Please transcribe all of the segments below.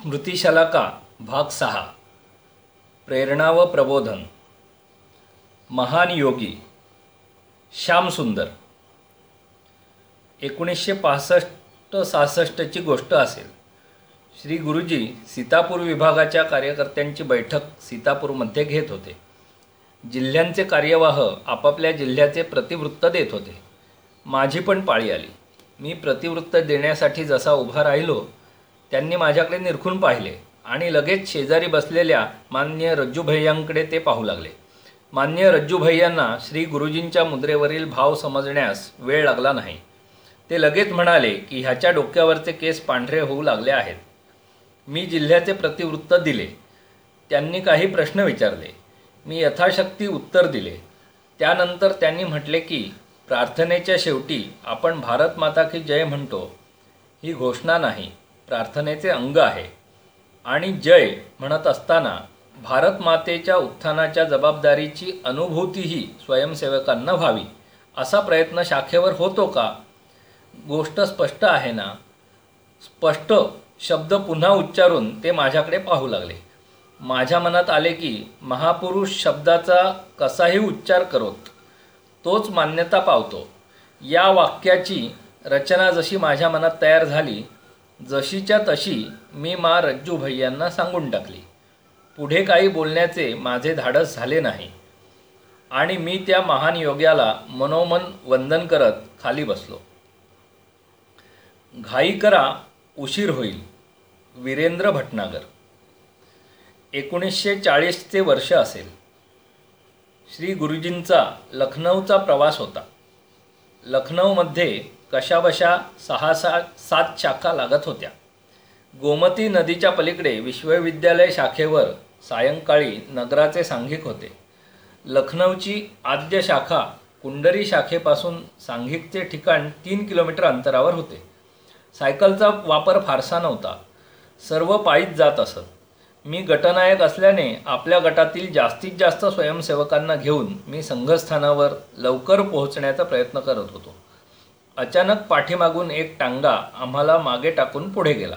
स्मृतिशलाका भाग सहा. प्रेरणा व प्रबोधन. महान योगी. श्यामसुंदर. एकोणीसशे पासष्ट सहासष्टची गोष्ट असेल. श्री गुरुजी सीतापूर विभागाच्या कार्यकर्त्यांची बैठक सीतापूरमध्ये घेत होते. जिल्ह्यांचे कार्यवाह आपापल्या जिल्ह्याचे प्रतिवृत्त देत होते. माझी पण पाळी आली. मी प्रतिवृत्त देण्यासाठी जसा उभा राहिलो त्यांनी माझ्याकडे निरखून पाहिले आणि लगेच शेजारी बसलेल्या मान्य रज्जूभैयांकडे ते पाहू लागले. मान्य रज्जूभैयांना श्री गुरुजींच्या मुद्रेवरील भाव समजण्यास वेळ लागला नाही. ते लगेच म्हणाले की ह्याच्या डोक्यावरचे केस पांढरे होऊ लागले आहेत. मी जिल्ह्याचे प्रतिवृत्त दिले. त्यांनी काही प्रश्न विचारले. मी यथाशक्ती उत्तर दिले. त्यानंतर त्यांनी म्हटले की प्रार्थनेच्या शेवटी आपण भारत माता की जय म्हणतो. ही घोषणा नाही. प्रार्थनेचे अंग आहे. आणि जय म्हणत असताना भारत मातेच्या उत्थानाच्या जबाबदारीची अनुभूतीही स्वयंसेवकांना व्हावी असा प्रयत्न शाखेवर होतो का? गोष्ट स्पष्ट आहे ना? स्पष्ट शब्द पुन्हा उच्चारून ते माझ्याकडे पाहू लागले. माझ्या मनात आले की महापुरुष शब्दाचा कसाही उच्चार करोत तोच मान्यता पावतो. या वाक्याची रचना जशी माझ्या मनात तयार झाली जशीच्या तशी मी मा रज्जू भैयांना सांगून टाकली. पुढे काही बोलण्याचे माझे धाडस झाले नाही. आणि मी त्या महान योग्याला मनोमन वंदन करत खाली बसलो. घाई करा उशीर होईल. वीरेंद्र भटनागर. एकोणीसशे चाळीसचे वर्ष असेल. श्री गुरुजींचा लखनौचा प्रवास होता. लखनौमध्ये कशाबशा सहा सात सात शाखा लागत होत्या. गोमती नदीच्या पलीकडे विश्वविद्यालय शाखेवर सायंकाळी नगराचे सांघिक होते. लखनौची आद्य शाखा कुंडरी शाखेपासून सांघिकचे ठिकाण तीन किलोमीटर अंतरावर होते. सायकलचा वापर फारसा नव्हता. सर्व पायीच जात असत. मी गटनायक असल्याने आपल्या गटातील जास्तीत जास्त स्वयंसेवकांना घेऊन मी संघस्थानावर लवकर पोहोचण्याचा प्रयत्न करत होतो. अचानक पाठीमागून एक टांगा आम्हाला मागे टाकून पुढे गेला.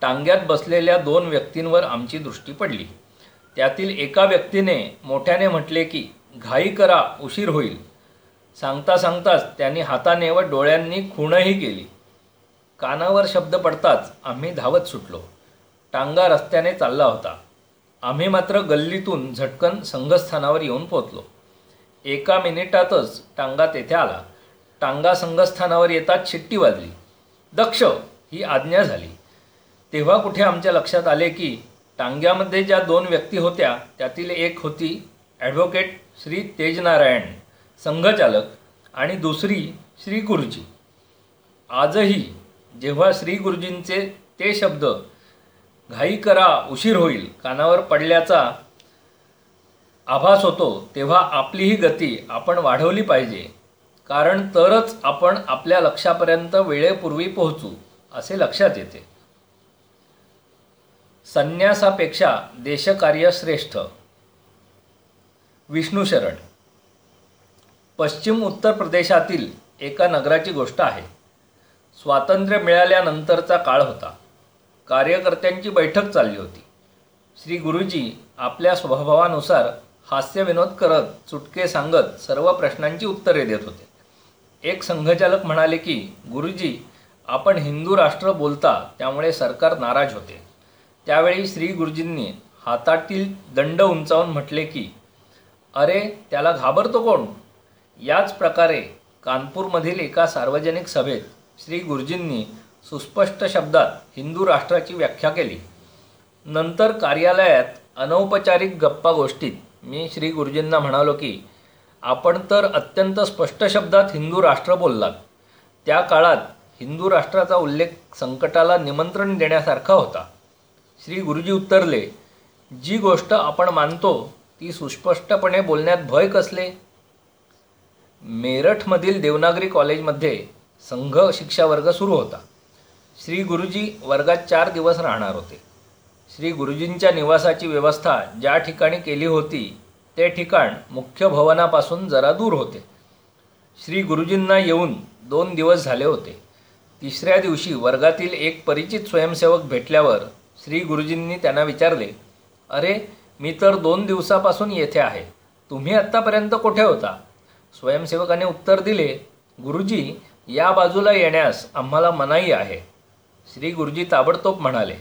टांग्यात बसलेल्या दोन व्यक्तींवर आमची दृष्टी पडली. त्यातील एका व्यक्तीने मोठ्याने म्हटले की घाई करा उशीर होईल. सांगता सांगताच त्यांनी हाताने व डोळ्यांनी खूणही केली. कानावर शब्द पडताच आम्ही धावत सुटलो. टांगा रस्त्याने चालला होता. आम्ही मात्र गल्लीतून झटकन संघस्थानावर येऊन पोचलो एका मिनिटातच टांगा तेथे आला. टांगा संघस्थानावर येताच शिट्टी वाजली. दक्ष ही आज्ञा झाली. तेव्हा कुठे आमच्या लक्षात आले की टांग्यामध्ये ज्या दोन व्यक्ती होत्या त्यातील एक होती ॲडव्होकेट श्री तेजनारायण संघचालक आणि दुसरी श्री गुरुजी. आजही जेव्हा श्री गुरुजींचे ते शब्द घाई करा उशीर होईल कानावर पडल्याचा आभास होतो तेव्हा आपलीही गती आपण वाढवली पाहिजे. कारण तरच आपण आपल्या लक्षापर्यंत वेळेपूर्वी पोहोचू असे लक्षात येते. संन्यासापेक्षा देशकार्य श्रेष्ठ. विष्णूशरण पश्चिम उत्तर प्रदेशातील एका नगराची गोष्ट आहे. स्वातंत्र्य मिळाल्यानंतरचा काळ होता. कार्यकर्त्यांची बैठक चालली होती. श्री गुरुजी आपल्या स्वभावानुसार हास्यविनोद करत चुटके सांगत सर्व प्रश्नांची उत्तरे देत होते. एक संघचालक म्हणाले की गुरुजी आपण हिंदू राष्ट्र बोलता त्यामुळे सरकार नाराज होते. त्यावेळी श्री गुरुजींनी हातातील दंड उंचावून म्हटले की अरे त्याला घाबरतो कोण? याच प्रकारे कानपूरमधील एका सार्वजनिक सभेत श्री गुरुजींनी सुस्पष्ट शब्दात हिंदू राष्ट्राची व्याख्या केली. नंतर कार्यालयात अनौपचारिक गप्पा गोष्टीत मी श्री गुरुजींना म्हणालो की आपण तर अत्यंत स्पष्ट शब्दात हिंदू राष्ट्र बोललात. त्या काळात हिंदू राष्ट्राचा उल्लेख संकटाला निमंत्रण देण्यासारखा होता. श्री गुरुजी उत्तरले जी गोष्ट आपण मानतो ती सुस्पष्टपणे बोलण्यात भय कसले? मेरठमधील देवनागरी कॉलेजमध्ये संघ शिक्षा वर्ग सुरू होता. श्री गुरुजी वर्गात चार दिवस राहणार होते. श्री गुरुजींच्या निवासाची व्यवस्था ज्या ठिकाणी केली होती ते ठिकाण मुख्य भवनापासून जरा दूर होते. श्री गुरुजींना येऊन दोन दिवस झाले होते. तिसऱ्या दिवशी वर्गातील एक परिचित स्वयंसेवक भेटल्यावर श्री गुरुजींनी त्यांना विचारले अरे मी तर दोन दिवसापासून येथे आहे. तुम्ही आत्तापर्यंत कुठे होता? स्वयंसेवकाने उत्तर दिले गुरुजी या बाजूला येण्यास आम्हाला मनाई आहे. श्री गुरुजी ताबडतोब म्हणाले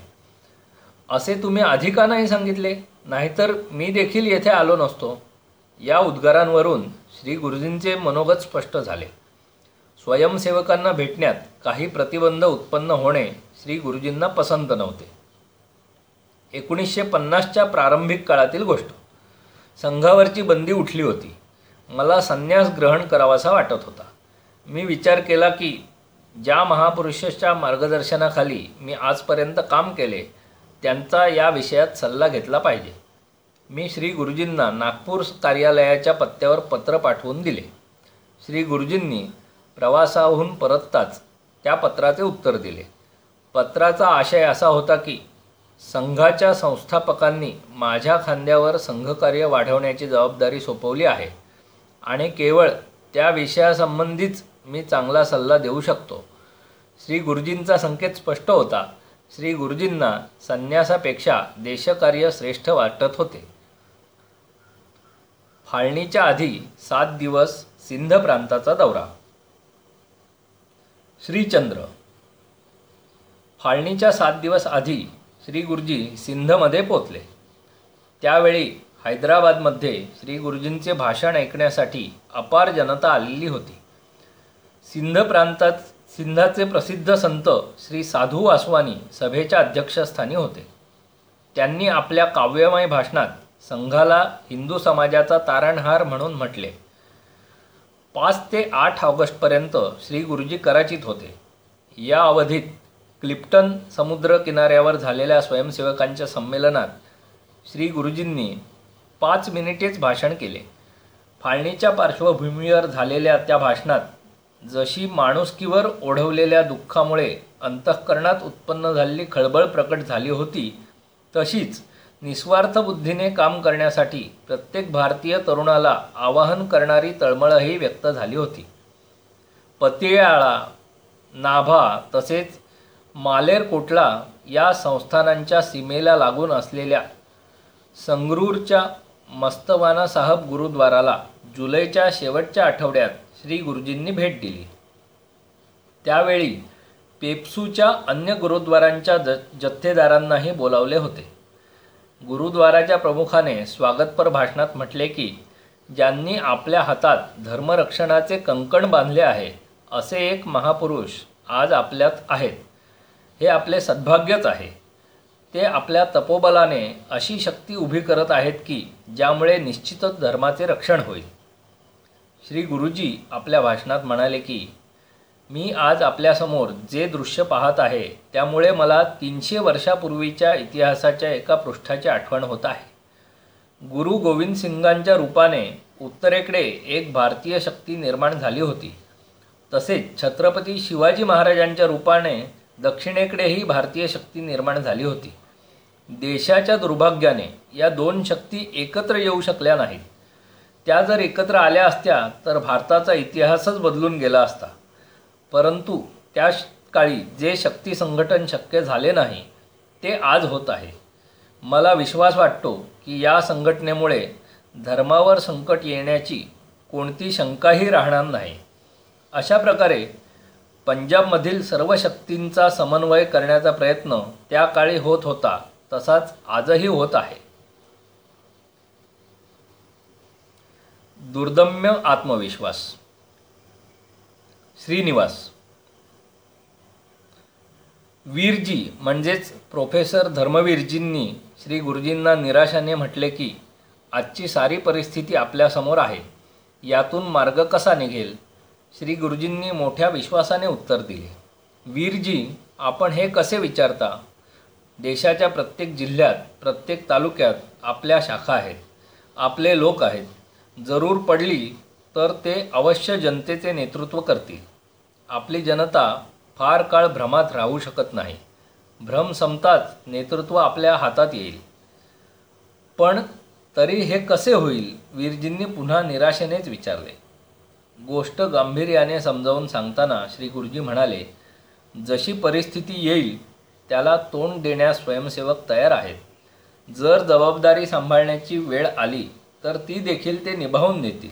असे तुम्ही आधी का नाही सांगितले? नाहीतर मी देखील येथे आलो नसतो. या उद्गारांवरून श्री गुरुजींचे मनोगत स्पष्ट झाले. स्वयंसेवकांना भेटण्यात काही प्रतिबंध उत्पन्न होणे श्री गुरुजींना पसंत नव्हते. एकोणीसशे पन्नासच्या प्रारंभिक काळातील गोष्ट. संघावरची बंदी उठली होती. मला संन्यास ग्रहण करावासा वाटत होता. मी विचार केला की ज्या महापुरुषाच्या मार्गदर्शनाखाली मी आजपर्यंत काम केले त्यांचा या विषयात सल्ला घेतला पाहिजे. मी श्री गुरुजींना नागपूर कार्यालयाच्या पत्त्यावर पत्र पाठवून दिले. श्री गुरुजींनी प्रवासाहून परतताच त्या पत्राचे उत्तर दिले. पत्राचा आशय असा होता की संघाच्या संस्थापकांनी माझ्या खांद्यावर संघकार्य वाढवण्याची जबाबदारी सोपवली आहे आणि केवळ त्या विषयासंबंधीच मी चांगला सल्ला देऊ शकतो. श्री गुरुजींचा संकेत स्पष्ट होता. श्री गुरुजींना संन्यासापेक्षा देशकार्य श्रेष्ठ वाटत होते. फाळणीच्या आधी सात दिवस सिंध प्रांताचा दौरा. श्रीचंद्र. फाळणीच्या सात दिवस आधी श्री गुरुजी सिंधमध्ये पोचले त्यावेळी हैदराबादमध्ये श्री गुरुजींचे भाषण ऐकण्यासाठी अपार जनता आलेली होती. सिंध प्रांतात सिंधाचे प्रसिद्ध संत श्री साधू वासवानी सभेच्या अध्यक्षस्थानी होते. त्यांनी आपल्या काव्यमय भाषणात संघाला हिंदू समाजाचा तारणहार म्हणून म्हटले. पाच ते आठ ऑगस्टपर्यंत श्री गुरुजी कराचीत होते. या अवधीत क्लिप्टन समुद्र किनाऱ्यावर झालेल्या स्वयंसेवकांच्या संमेलनात श्री गुरुजींनी पाच मिनिटेच भाषण केले. फाळणीच्या पार्श्वभूमीवर झालेल्या त्या भाषणात जशी माणुसकीवर ओढवलेल्या दुःखामुळे अंतःकरणात उत्पन्न झालेली खळबळ प्रकट झाली होती तशीच निस्वार्थ बुद्धीने काम करण्यासाठी प्रत्येक भारतीय तरुणाला आवाहन करणारी तळमळही व्यक्त झाली होती. पतियाळा नाभा तसेच मालेरकोटला या संस्थानांच्या सीमेला लागून असलेल्या संगरूरच्या मस्तवाना साहब गुरुद्वाराला जुलैच्या शेवटच्या आठवड्यात श्री गुरुजींनी भेट दिली. त्यावेळी पेप्सूच्या अन्य गुरुद्वारांच्या ज जथ्थेदारांनाही बोलावले होते. गुरुद्वाराच्या प्रमुखाने स्वागतपर भाषणात म्हटले की ज्यांनी आपल्या हातात धर्मरक्षणाचे कंकण बांधले आहे असे एक महापुरुष आज आपल्यात आहेत. हे आपले सद्भाग्यच आहे. ते आपल्या तपोबलाने अशी शक्ती उभी करत आहेत की ज्यामुळे निश्चितच धर्माचे रक्षण होईल. श्री गुरुजी आपल्या भाषणात म्हणाले की मी आज आपल्यासमोर जे दृश्य पाहत आहे त्यामुळे मला तीनशे वर्षापूर्वीच्या इतिहासाच्या एका पृष्ठाची आठवण होत आहे. गुरु गोविंद सिंगांच्या रूपाने उत्तरेकडे एक भारतीय शक्ती निर्माण झाली होती. तसेच छत्रपती शिवाजी महाराजांच्या रूपाने दक्षिणेकडेही भारतीय शक्ती निर्माण झाली होती. देशाच्या दुर्भाग्याने या दोन शक्ती एकत्र येऊ शकल्या नाहीत. त्या जर एकत्र आल्या असत्या तर भारताचा इतिहासच बदलून गेला असता. परंतु त्या काळी जे शक्ती संघटन शक्य झाले नाही ते आज होत आहे. मला विश्वास वाटतो की या संघटनेमुळे धर्मावर संकट येण्याची कोणती शंकाही राहणार नाही. अशा प्रकारे पंजाबमधील सर्व शक्तींचा समन्वय करण्याचा प्रयत्न त्या काळी होत होता तसाच आजही होत आहे. दुर्दम्य आत्मविश्वास. श्रीनिवास. वीरजी म्हणजेच प्रोफेसर धर्मवीरजींनी श्री गुरुजींना निराशाने म्हटले की आजची सारी परिस्थिती आपल्यासमोर आहे. यातून मार्ग कसा निघेल? श्री गुरुजींनी मोठ्या विश्वासाने उत्तर दिले. वीरजी आपण हे कसे विचारता? देशाच्या प्रत्येक जिल्ह्यात प्रत्येक तालुक्यात आपल्या शाखा आहेत. आपले लोक आहेत. जरूर पडली तर ते अवश्य जनतेचे नेतृत्व करतील. आपली जनता फार काळ भ्रमात राहू शकत नाही. भ्रम संपताच नेतृत्व आपल्या हातात येईल. पण तरी हे कसे होईल वीरजींनी पुन्हा निराशेनेच विचारले. गोष्ट गांभीर्याने समजावून सांगताना श्री गुरुजी म्हणाले जशी परिस्थिती येईल त्याला तोंड देण्यास स्वयंसेवक तयार आहेत. जर जबाबदारी सांभाळण्याची वेळ आली तर ती देखील ते निभावून देतील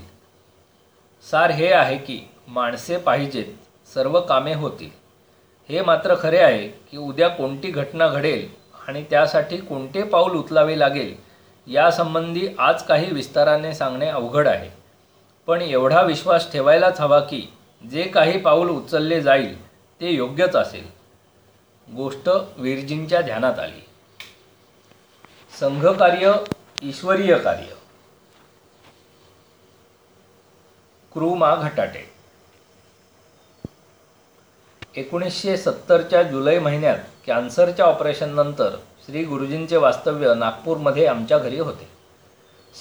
सार हे आहे की माणसे पाहिजेत सर्व कामे होतील. हे मात्र खरे आहे की उद्या कोणती घटना घडेल आणि त्यासाठी कोणते पाऊल उचलावे लागेल यासंबंधी आज काही विस्ताराने सांगणे अवघड आहे. पण एवढा विश्वास ठेवायलाच हवा की जे काही पाऊल उचलले जाईल ते योग्यच असेल. गोष्ट वीरजींच्या ध्यानात आली. संघकार्य ईश्वरीय कार्य. क्रूमा घटाटे. एकोणीसशे सत्तरच्या जुलै महिन्यात कॅन्सरच्या ऑपरेशननंतर श्री गुरुजींचे वास्तव्य नागपूरमध्ये आमच्या घरी होते.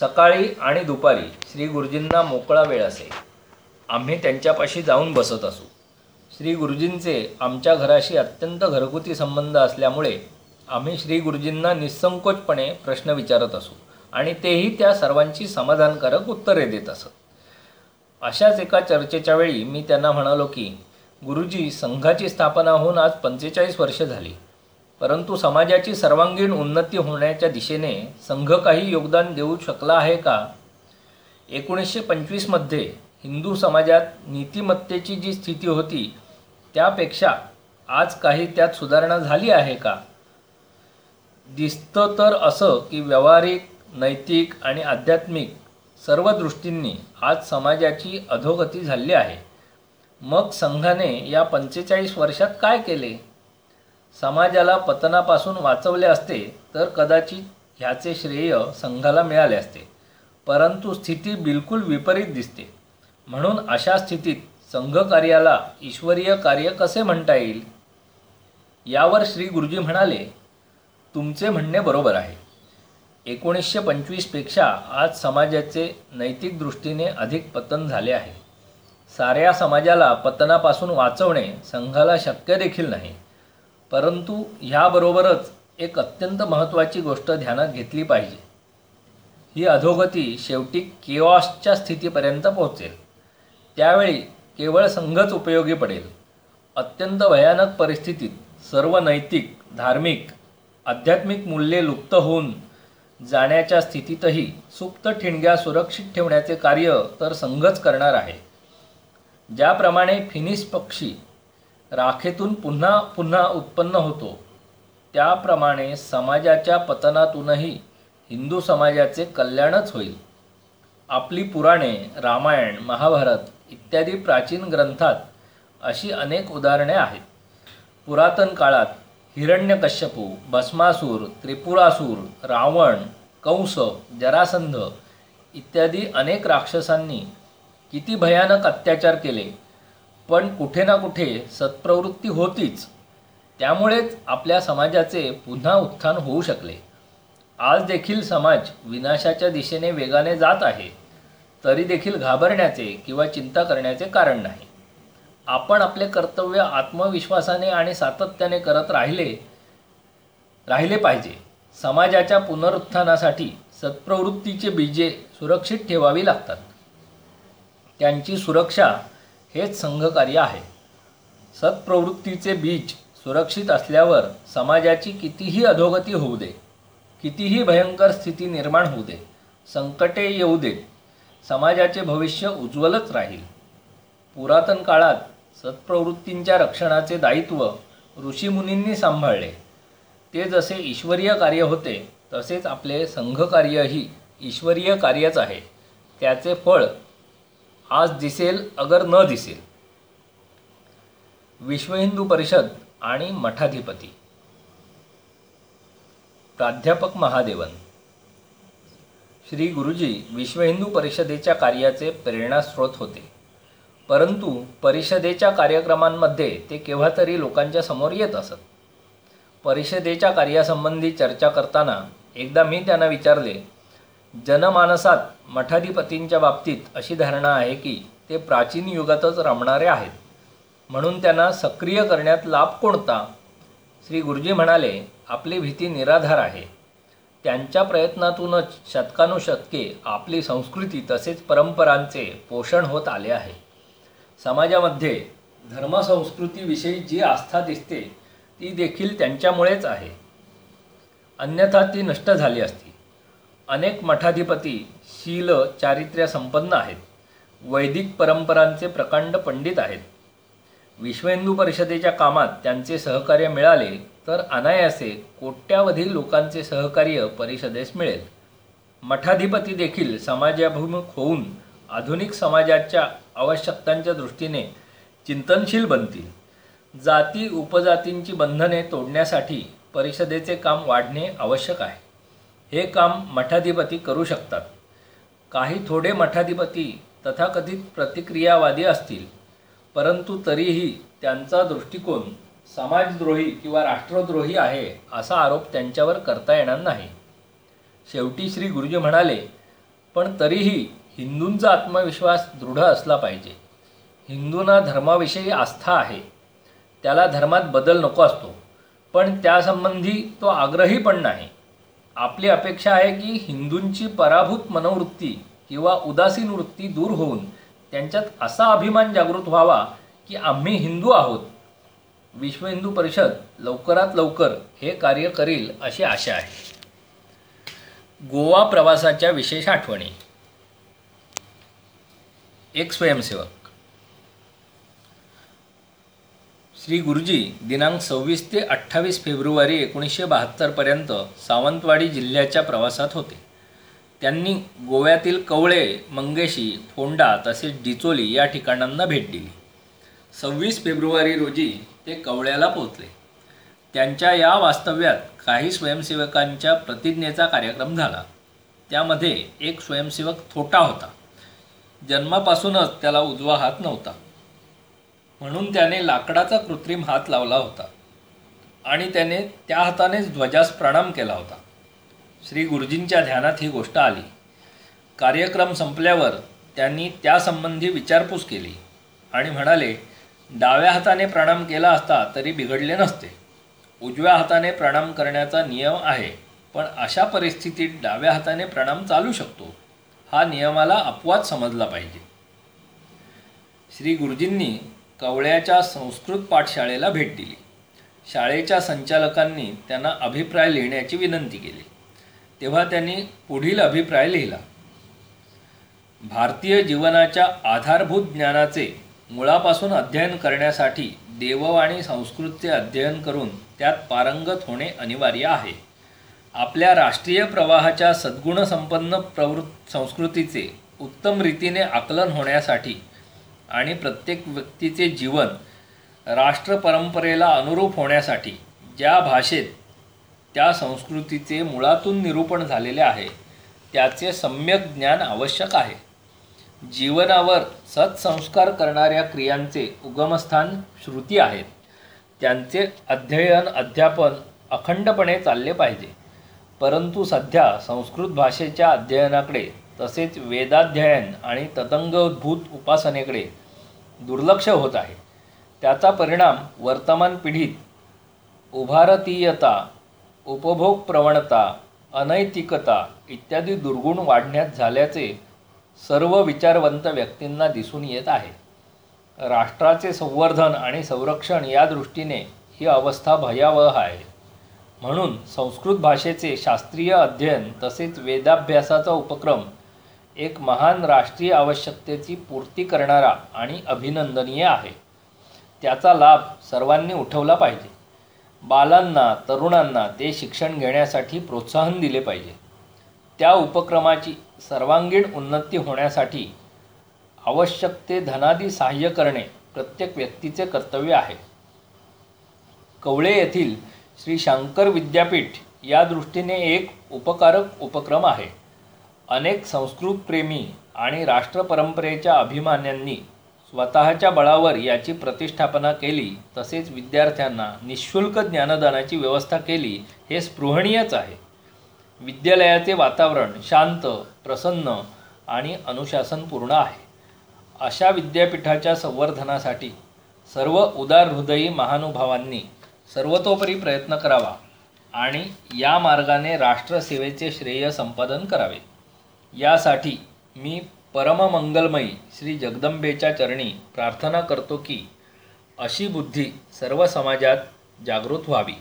सकाळी आणि दुपारी श्री गुरुजींना मोकळा वेळ असे. आम्ही त्यांच्यापाशी जाऊन बसत असू. श्री गुरुजींचे आमच्या घराशी अत्यंत घरगुती संबंध असल्यामुळे आम्ही श्री गुरुजींना निसंकोचपणे प्रश्न विचारत असू आणि तेही त्या सर्वांची समाधानकारक उत्तरे देत असत. अशाच एका चर्चेच्या वेळी मी त्यांना म्हणालो की गुरुजी संघाची स्थापना होऊन आज पंचेचाळीस वर्षे झाली. परंतु समाजाची सर्वांगीण उन्नती होण्याच्या दिशेने संघ काही योगदान देऊ शकला आहे का? एकोणीसशे पंचवीसमध्ये हिंदू समाजात नीतिमत्तेची जी स्थिती होती त्यापेक्षा आज काही त्यात सुधारणा झाली आहे का? दिसतं तर असं की व्यावहारिक नैतिक आणि आध्यात्मिक सर्व दृष्टींनी आज समाजाची अधोगती झाली आहे. मग संघाने या पंचेचाळीस वर्षात काय केले? समाजाला पतनापासून वाचवले असते तर कदाचित ह्याचे श्रेय संघाला मिळाले असते. परंतु स्थिती बिलकुल विपरीत दिसते. म्हणून अशा स्थितीत संघकार्याला ईश्वरीय कार्य कसे म्हणता येईल? यावर श्री गुरुजी म्हणाले तुमचे म्हणणे बरोबर आहे. एकोणीसशे पंचवीसपेक्षा आज समाजाचे नैतिक दृष्टीने अधिक पतन झाले आहे. साऱ्या समाजाला पतनापासून वाचवणे संघाला शक्य देखील नाही. परंतु ह्याबरोबरच एक अत्यंत महत्त्वाची गोष्ट ध्यानात घेतली पाहिजे. ही अधोगती शेवटी केऑसच्या स्थितीपर्यंत पोहोचेल. त्यावेळी केवळ संघच उपयोगी पडेल. अत्यंत भयानक परिस्थितीत सर्व नैतिक धार्मिक आध्यात्मिक मूल्ये लुप्त होऊन जाण्याच्या स्थितीतही सुप्त ठिणग्या सुरक्षित ठेवण्याचे कार्य तर संघच करणार आहे. ज्याप्रमाणे फिनिस पक्षी राखेतून पुन्हा पुन्हा उत्पन्न होतो त्याप्रमाणे समाजाच्या पतनातूनही हिंदू समाजाचे कल्याणच होईल. आपली पुराणे रामायण महाभारत इत्यादी प्राचीन ग्रंथात अशी अनेक उदाहरणे आहेत. पुरातन काळात हिरण्यकश्यपू भस्मासूर त्रिपुरासूर रावण कंस जरासंध इत्यादी अनेक राक्षसांनी किती भयानक अत्याचार केले. पण कुठे ना कुठे सत्प्रवृत्ती होतीच. त्यामुळेच आपल्या समाजाचे पुन्हा उत्थान होऊ शकले. आज देखील समाज विनाशाच्या दिशेने वेगाने जात आहे. तरी देखील घाबरण्याचे किंवा चिंता करण्याचे कारण नाही. आपण आपले कर्तव्य आत्मविश्वासाने आणि सातत्याने करत राहिले राहिले पाहिजे. समाजाच्या पुनरुत्थानासाठी सत्प्रवृत्तीचे बीजे सुरक्षित ठेवावी लागतात. त्यांची सुरक्षा हेच संघकार्य आहे. सत्प्रवृत्तीचे बीज सुरक्षित असल्यावर समाजाची कितीही अधोगती होऊ दे कितीही भयंकर स्थिती निर्माण होऊ दे संकटे येऊ देत समाजाचे भविष्य उज्ज्वलच राहील. पुरातन काळात सत्प्रवृत्तींच्या रक्षणाचे दायित्व ऋषीमुनींनी सांभाळले. ते जसे ईश्वरीय कार्य होते तसेच आपले संघकार्यही ईश्वरीय कार्यच आहे. त्याचे फळ आज दिसेल अगर न दिसेल. विश्व हिंदू परिषद आणि मठाधिपती. प्राध्यापक महादेवन. श्री गुरुजी विश्व हिंदू परिषदेच्या कार्याचे प्रेरणास्रोत होते. परंतु परिषदेच्या कार्यक्रमांमध्ये ते केव्हा तरी लोकांच्या समोर येत असत. परिषदेच्या कार्यासंबंधी चर्चा करताना एकदा मी त्यांना विचारले जनमानसात मठाधिपतींच्या बाबतीत अशी धारणा आहे की ते प्राचीन युगातच रमणारे आहेत. म्हणून त्यांना सक्रिय करण्यात लाभ कोणता? श्री गुरुजी म्हणाले आपली भीती निराधार आहे. त्यांच्या प्रयत्नातूनच शतकानुशतके आपली संस्कृती तसेच परंपरांचे पोषण होत आले आहे. समाजामध्ये धर्मसंस्कृतीविषयी जी आस्था दिसते ती देखील त्यांच्यामुळेच आहे. अन्यथा ती नष्ट झाली असती. अनेक मठाधिपती शील चारित्र्य संपन्न आहेत. वैदिक परंपरांचे प्रकांड पंडित आहेत. विश्व हिंदू परिषदेच्या कामात त्यांचे सहकार्य मिळाले तर अनायासे कोट्यावधी लोकांचे सहकार्य परिषदेस मिळेल. मठाधिपती देखील समाजाभिमुख होऊन आधुनिक समाजाच्या आवश्यकतांच्या दृष्टीने चिंतनशील बनतील. जाती उपजातींची बंधने तोडण्यासाठी परिषदेचे काम वाढणे आवश्यक आहे. हे काम मठाधिपती करू शकतात. काही थोडे मठाधिपती तथाकथित प्रतिक्रियावादी असतील परंतु तरीही त्यांचा दृष्टिकोन समाजद्रोही किंवा राष्ट्रद्रोही आहे असा आरोप त्यांच्यावर करता येणार नाही. शेवटी श्री गुरुजी म्हणाले पण तरीही हिंदूंचा आत्मविश्वास दृढ असला पाहिजे. हिंदूंना धर्माविषयी आस्था आहे. त्याला धर्मात बदल नको असतो. पण त्यासंबंधी तो आग्रही पण नाही. आपली अपेक्षा आहे की हिंदूंची पराभूत मनोवृत्ती किंवा उदासीन वृत्ती दूर होऊन त्यांच्यात असा अभिमान जागृत व्हावा की आम्ही हिंदू आहोत. विश्व हिंदू परिषद लवकरात लवकर हे कार्य करेल अशी आशा आहे. गोवा प्रवासाच्या विशेष आठवणी. एक स्वयंसेवक. श्री गुरुजी दिनांक सव्वीस ते अठ्ठावीस फेब्रुवारी एकोणीसशे बहात्तरपर्यंत सावंतवाडी जिल्ह्याच्या प्रवासात होते. त्यांनी गोव्यातील कवळे मंगेशी फोंडा तसेच डिचोली या ठिकाणांना भेट दिली. सव्वीस फेब्रुवारी रोजी ते कवळ्याला पोहोचले. त्यांच्या या वास्तव्यात काही स्वयंसेवकांच्या प्रतिज्ञेचा कार्यक्रम झाला. त्यामध्ये एक स्वयंसेवक थोटा होता. जन्मापासूनच त्याला उजवा हात नव्हता. म्हणून त्याने लाकडाचा कृत्रिम हात लावला होता आणि त्याने त्या हातानेच ध्वजास प्रणाम केला होता. श्री गुरुजींच्या ध्यानात ही गोष्ट आली. कार्यक्रम संपल्यावर त्यांनी त्यासंबंधी विचारपूस केली आणि म्हणाले डाव्या हाताने प्रणाम केला असता तरी बिघडले नसते. उजव्या हाताने प्रणाम करण्याचा नियम आहे पण अशा परिस्थितीत डाव्या हाताने प्रणाम चालू शकतो. हा नियमाला अपवाद समजला पाहिजे. श्री गुरुजींनी कवळ्याच्या संस्कृत पाठशाळेला भेट दिली. शाळेच्या संचालकांनी त्यांना अभिप्राय लिहिण्याची विनंती केली. तेव्हा त्यांनी पुढील अभिप्राय लिहिला. भारतीय जीवनाच्या आधारभूत ज्ञानाचे मुळापासून अध्ययन करण्यासाठी देववाणी संस्कृतचे अध्ययन करून त्यात पारंगत होणे अनिवार्य आहे. आपल्या राष्ट्रीय प्रवाहाच्या सद्गुणसंपन्न प्रवृत् संस्कृतीचे उत्तम रीतीने आकलन होण्यासाठी आणि प्रत्येक व्यक्तीचे जीवन राष्ट्रपरंपरेला अनुरूप होण्यासाठी ज्या भाषेत त्या संस्कृतीचे मुळातून निरूपण झालेले आहे त्याचे सम्यक ज्ञान आवश्यक आहे. जीवनावर सत्संस्कार करणाऱ्या क्रियांचे उगमस्थान श्रुती आहेत. त्यांचे अध्ययन अध्यापन अखंडपणे चालले पाहिजे. परंतु सध्या संस्कृत भाषेच्या अध्ययनाकडे तसेच वेदाध्ययन आणि तदंगभूत उपासनेकडे दुर्लक्ष होत आहे. त्याचा परिणाम वर्तमान पिढीत उभारतीयता उपभोग प्रवणता अनैतिकता इत्यादी दुर्गुण वाढण्यात झाल्याचे सर्व विचारवंत व्यक्तींना दिसून येत आहे. राष्ट्राचे संवर्धन आणि संरक्षण या दृष्टीने ही अवस्था भयावह आहे. म्हणून संस्कृत भाषेचे शास्त्रीय अध्ययन तसेच वेदाभ्यासाचा उपक्रम एक महान राष्ट्रीय आवश्यकतेची पूर्ती करणारा आणि अभिनंदनीय आहे. त्याचा लाभ सर्वांनी उठवला पाहिजे. बालांना तरुणांना ते शिक्षण घेण्यासाठी प्रोत्साहन दिले पाहिजे. त्या उपक्रमाची सर्वांगीण उन्नती होण्यासाठी आवश्यक ते धनादी सहाय्य करणे प्रत्येक व्यक्तीचे कर्तव्य आहे. कवळे येथील श्री शंकर विद्यापीठ या दृष्टीने एक उपकारक उपक्रम आहे. अनेक संस्कृतप्रेमी आणि राष्ट्रपरंपरेच्या अभिमान्यांनी स्वतःच्या बळावर याची प्रतिष्ठापना केली तसेच विद्यार्थ्यांना निशुल्क ज्ञानदानाची व्यवस्था केली हे स्पृहणीयच आहे. विद्यालयाचे वातावरण शांत प्रसन्न आणि अनुशासनपूर्ण आहे. अशा विद्यापीठाच्या संवर्धनासाठी सर्व उदारहृदयी महानुभावांनी सर्वतोपरी प्रयत्न करावा आणि या मार्गाने राष्ट्रसेवेचे श्रेय संपादन करावे. यासाठी मी परममंगलमयी श्री जगदंबेच्या चरणी प्रार्थना करतो की अशी बुद्धी सर्व समाजात जागृत व्हावी.